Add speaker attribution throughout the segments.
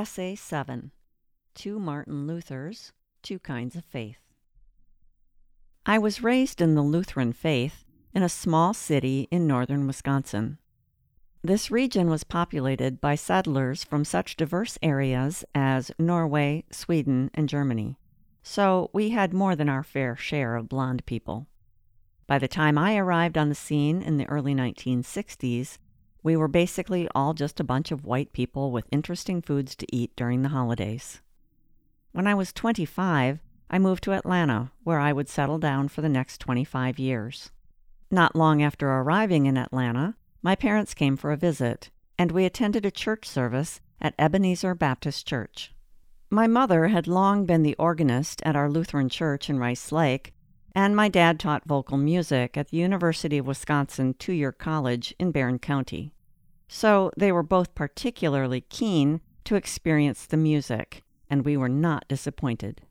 Speaker 1: Essay 7 Two Martin Luthers, Two Kinds of Faith. I was raised in the Lutheran faith in a small city in northern Wisconsin. This region was populated by settlers from such diverse areas as Norway, Sweden, and Germany, so we had more than our fair share of blond people. By the time I arrived on the scene in the early 1960s, we were basically all just a bunch of white people with interesting foods to eat during the holidays. When I was 25, I moved to Atlanta, where I would settle down for the next 25 years. Not long after arriving in Atlanta, my parents came for a visit, and we attended a church service at Ebenezer Baptist Church. My mother had long been the organist at our Lutheran church in Rice Lake, and my dad taught vocal music at the University of Wisconsin two year college in Barron County. So they were both particularly keen to experience the music, and we were not disappointed.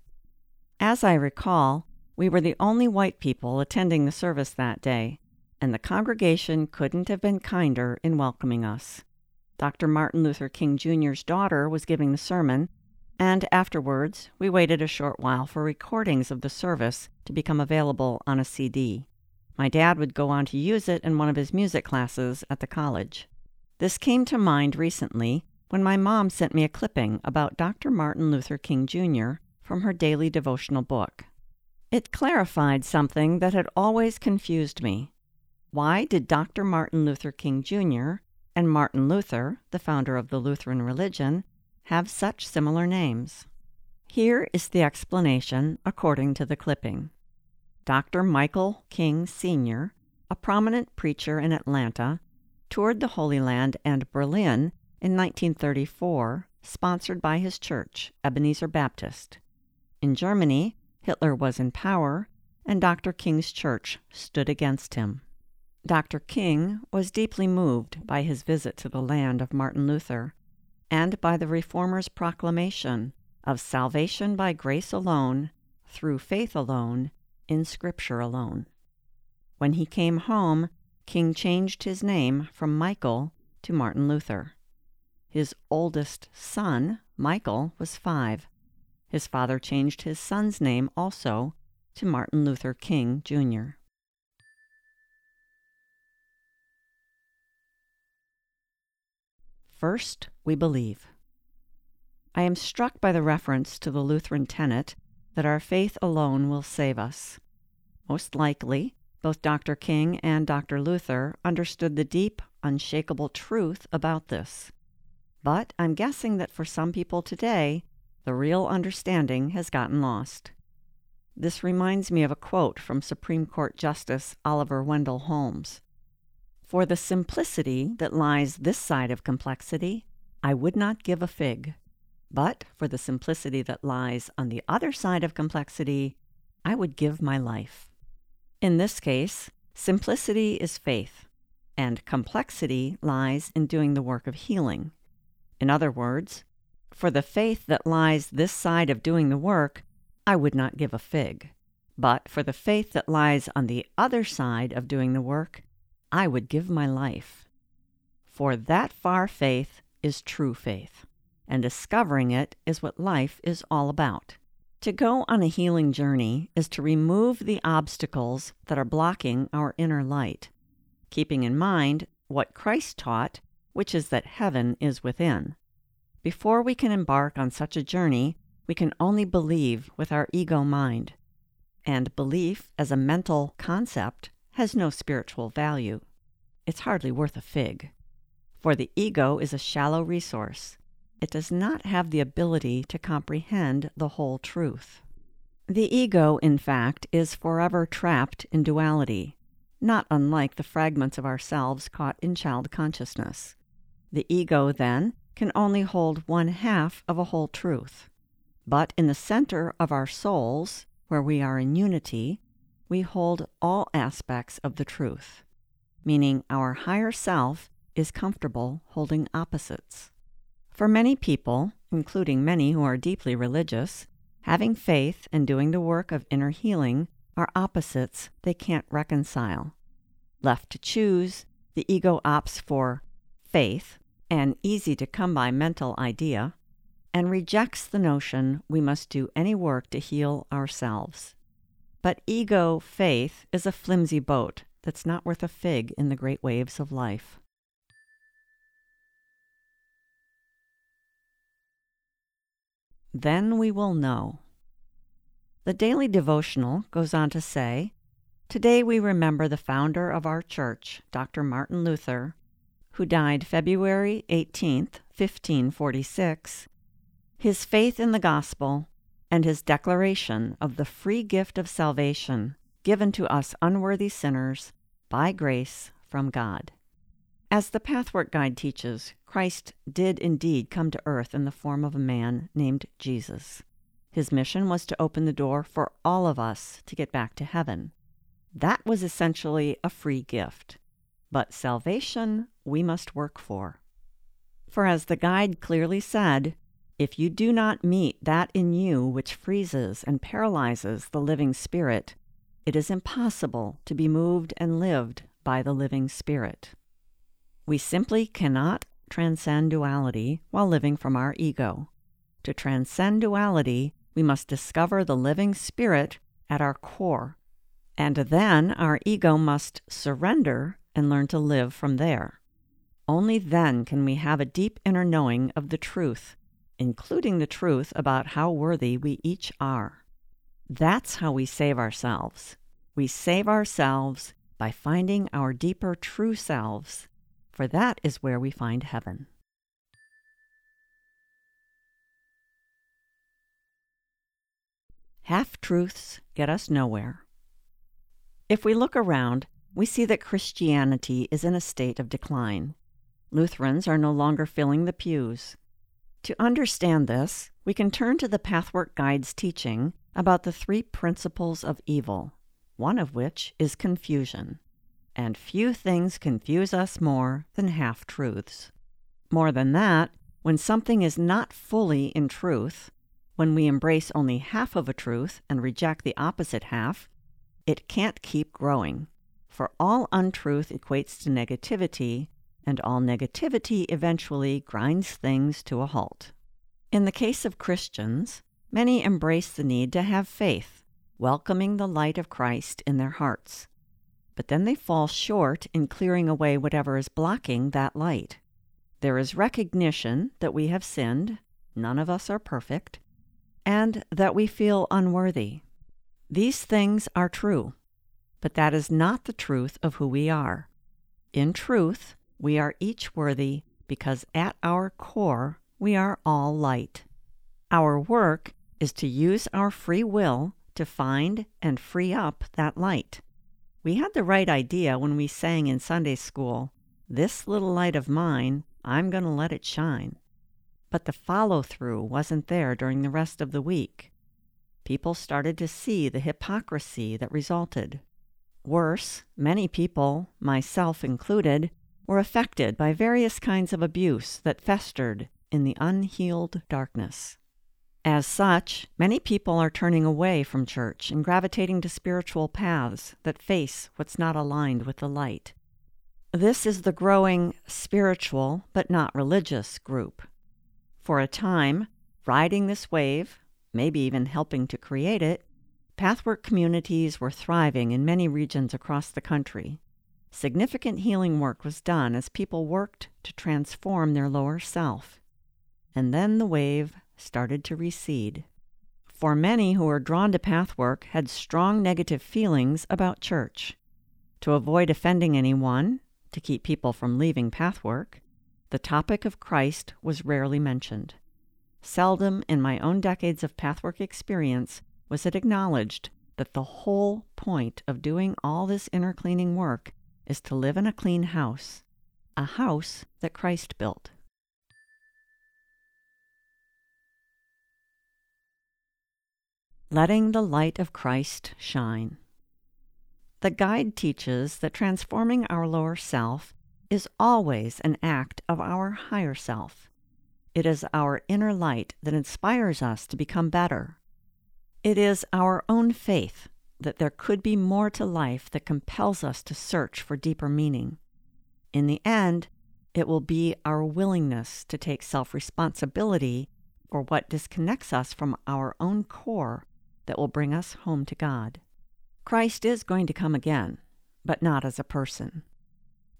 Speaker 1: As I recall, we were the only white people attending the service that day, and the congregation couldn't have been kinder in welcoming us. Dr. Martin Luther King Jr.'s daughter was giving the sermon, and afterwards we waited a short while for recordings of the service to become available on a CD. My dad would go on to use it in one of his music classes at the college. This came to mind recently when my mom sent me a clipping about Dr. Martin Luther King Jr. from her daily devotional book. It clarified something that had always confused me. Why did Dr. Martin Luther King Jr. and Martin Luther, the founder of the Lutheran religion, have such similar names. Here is the explanation according to the clipping. Dr. Michael King Sr., a prominent preacher in Atlanta, toured the Holy Land and Berlin in 1934, sponsored by his church, Ebenezer Baptist. In Germany, Hitler was in power, and Dr. King's church stood against him. Dr. King was deeply moved by his visit to the land of Martin Luther and by the Reformer's proclamation of salvation by grace alone, through faith alone, in Scripture alone. When he came home, King changed his name from Michael to Martin Luther. His oldest son, Michael, was five. His father changed his son's name also to Martin Luther King, Jr. First, we believe. I am struck by the reference to the Lutheran tenet that our faith alone will save us. Most likely, both Dr. King and Dr. Luther understood the deep, unshakable truth about this. But I'm guessing that for some people today, the real understanding has gotten lost. This reminds me of a quote from Supreme Court Justice Oliver Wendell Holmes. For the simplicity that lies this side of complexity, I would not give a fig. But for the simplicity that lies on the other side of complexity, I would give my life. In this case, simplicity is faith, and complexity lies in doing the work of healing. In other words, for the faith that lies this side of doing the work, I would not give a fig. But for the faith that lies on the other side of doing the work, I would give my life. For that far faith is true faith, and discovering it is what life is all about. To go on a healing journey is to remove the obstacles that are blocking our inner light, keeping in mind what Christ taught, which is that heaven is within. Before we can embark on such a journey, we can only believe with our ego mind. And belief as a mental concept has no spiritual value. It's hardly worth a fig. For the ego is a shallow resource. It does not have the ability to comprehend the whole truth. The ego, in fact, is forever trapped in duality, not unlike the fragments of ourselves caught in child consciousness. The ego, then, can only hold one half of a whole truth. But in the center of our souls, where we are in unity, we hold all aspects of the truth, meaning our higher self is comfortable holding opposites. For many people, including many who are deeply religious, having faith and doing the work of inner healing are opposites they can't reconcile. Left to choose, the ego opts for faith, an easy to come by mental idea, and rejects the notion we must do any work to heal ourselves. But ego faith is a flimsy boat that's not worth a fig in the great waves of life. Then we will know. The daily devotional goes on to say Today we remember the founder of our church, Dr. Martin Luther, who died February 18, 1546. His faith in the gospel and his declaration of the free gift of salvation given to us unworthy sinners by grace from God. As the Pathwork Guide teaches, Christ did indeed come to earth in the form of a man named Jesus. His mission was to open the door for all of us to get back to heaven. That was essentially a free gift. But salvation we must work for. For as the guide clearly said, if you do not meet that in you which freezes and paralyzes the living spirit, it is impossible to be moved and lived by the living spirit. We simply cannot transcend duality while living from our ego. To transcend duality, we must discover the living spirit at our core, and then our ego must surrender and learn to live from there. Only then can we have a deep inner knowing of the truth including the truth about how worthy we each are. That's how we save ourselves. We save ourselves by finding our deeper true selves, for that is where we find heaven. Half truths get us nowhere. If we look around, we see that Christianity is in a state of decline. Lutherans are no longer filling the pews. To understand this, we can turn to the Pathwork Guide's teaching about the three principles of evil, one of which is confusion. And few things confuse us more than half truths. More than that, when something is not fully in truth, when we embrace only half of a truth and reject the opposite half, it can't keep growing. For all untruth equates to negativity, and all negativity eventually grinds things to a halt. In the case of Christians, many embrace the need to have faith, welcoming the light of Christ in their hearts. But then they fall short in clearing away whatever is blocking that light. There is recognition that we have sinned, none of us are perfect, and that we feel unworthy. These things are true, but that is not the truth of who we are. In truth, we are each worthy because at our core we are all light. Our work is to use our free will to find and free up that light. We had the right idea when we sang in Sunday school, This little light of mine, I'm going to let it shine. But the follow through wasn't there during the rest of the week. People started to see the hypocrisy that resulted. Worse, many people, myself included, were affected by various kinds of abuse that festered in the unhealed darkness. As such, many people are turning away from church and gravitating to spiritual paths that face what's not aligned with the light. This is the growing spiritual but not religious group. For a time, riding this wave, maybe even helping to create it, pathwork communities were thriving in many regions across the country. Significant healing work was done as people worked to transform their lower self. And then the wave started to recede. For many who were drawn to pathwork had strong negative feelings about church. To avoid offending anyone, to keep people from leaving pathwork, the topic of Christ was rarely mentioned. Seldom in my own decades of pathwork experience was it acknowledged that the whole point of doing all this inner cleaning work is to live in a clean house, a house that Christ built. Letting the light of Christ shine. The guide teaches that transforming our lower self is always an act of our higher self. It is our inner light that inspires us to become better. It is our own faith that there could be more to life that compels us to search for deeper meaning. In the end, it will be our willingness to take self responsibility for what disconnects us from our own core that will bring us home to God. Christ is going to come again, but not as a person.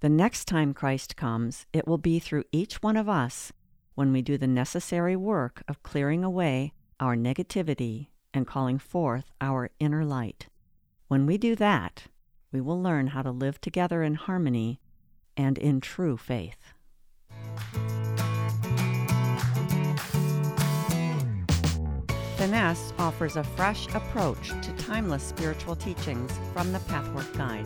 Speaker 1: The next time Christ comes, it will be through each one of us when we do the necessary work of clearing away our negativity and calling forth our inner light. When we do that, we will learn how to live together in harmony and in true faith. Phoenesse offers a fresh approach to timeless spiritual teachings from the Pathwork Guide.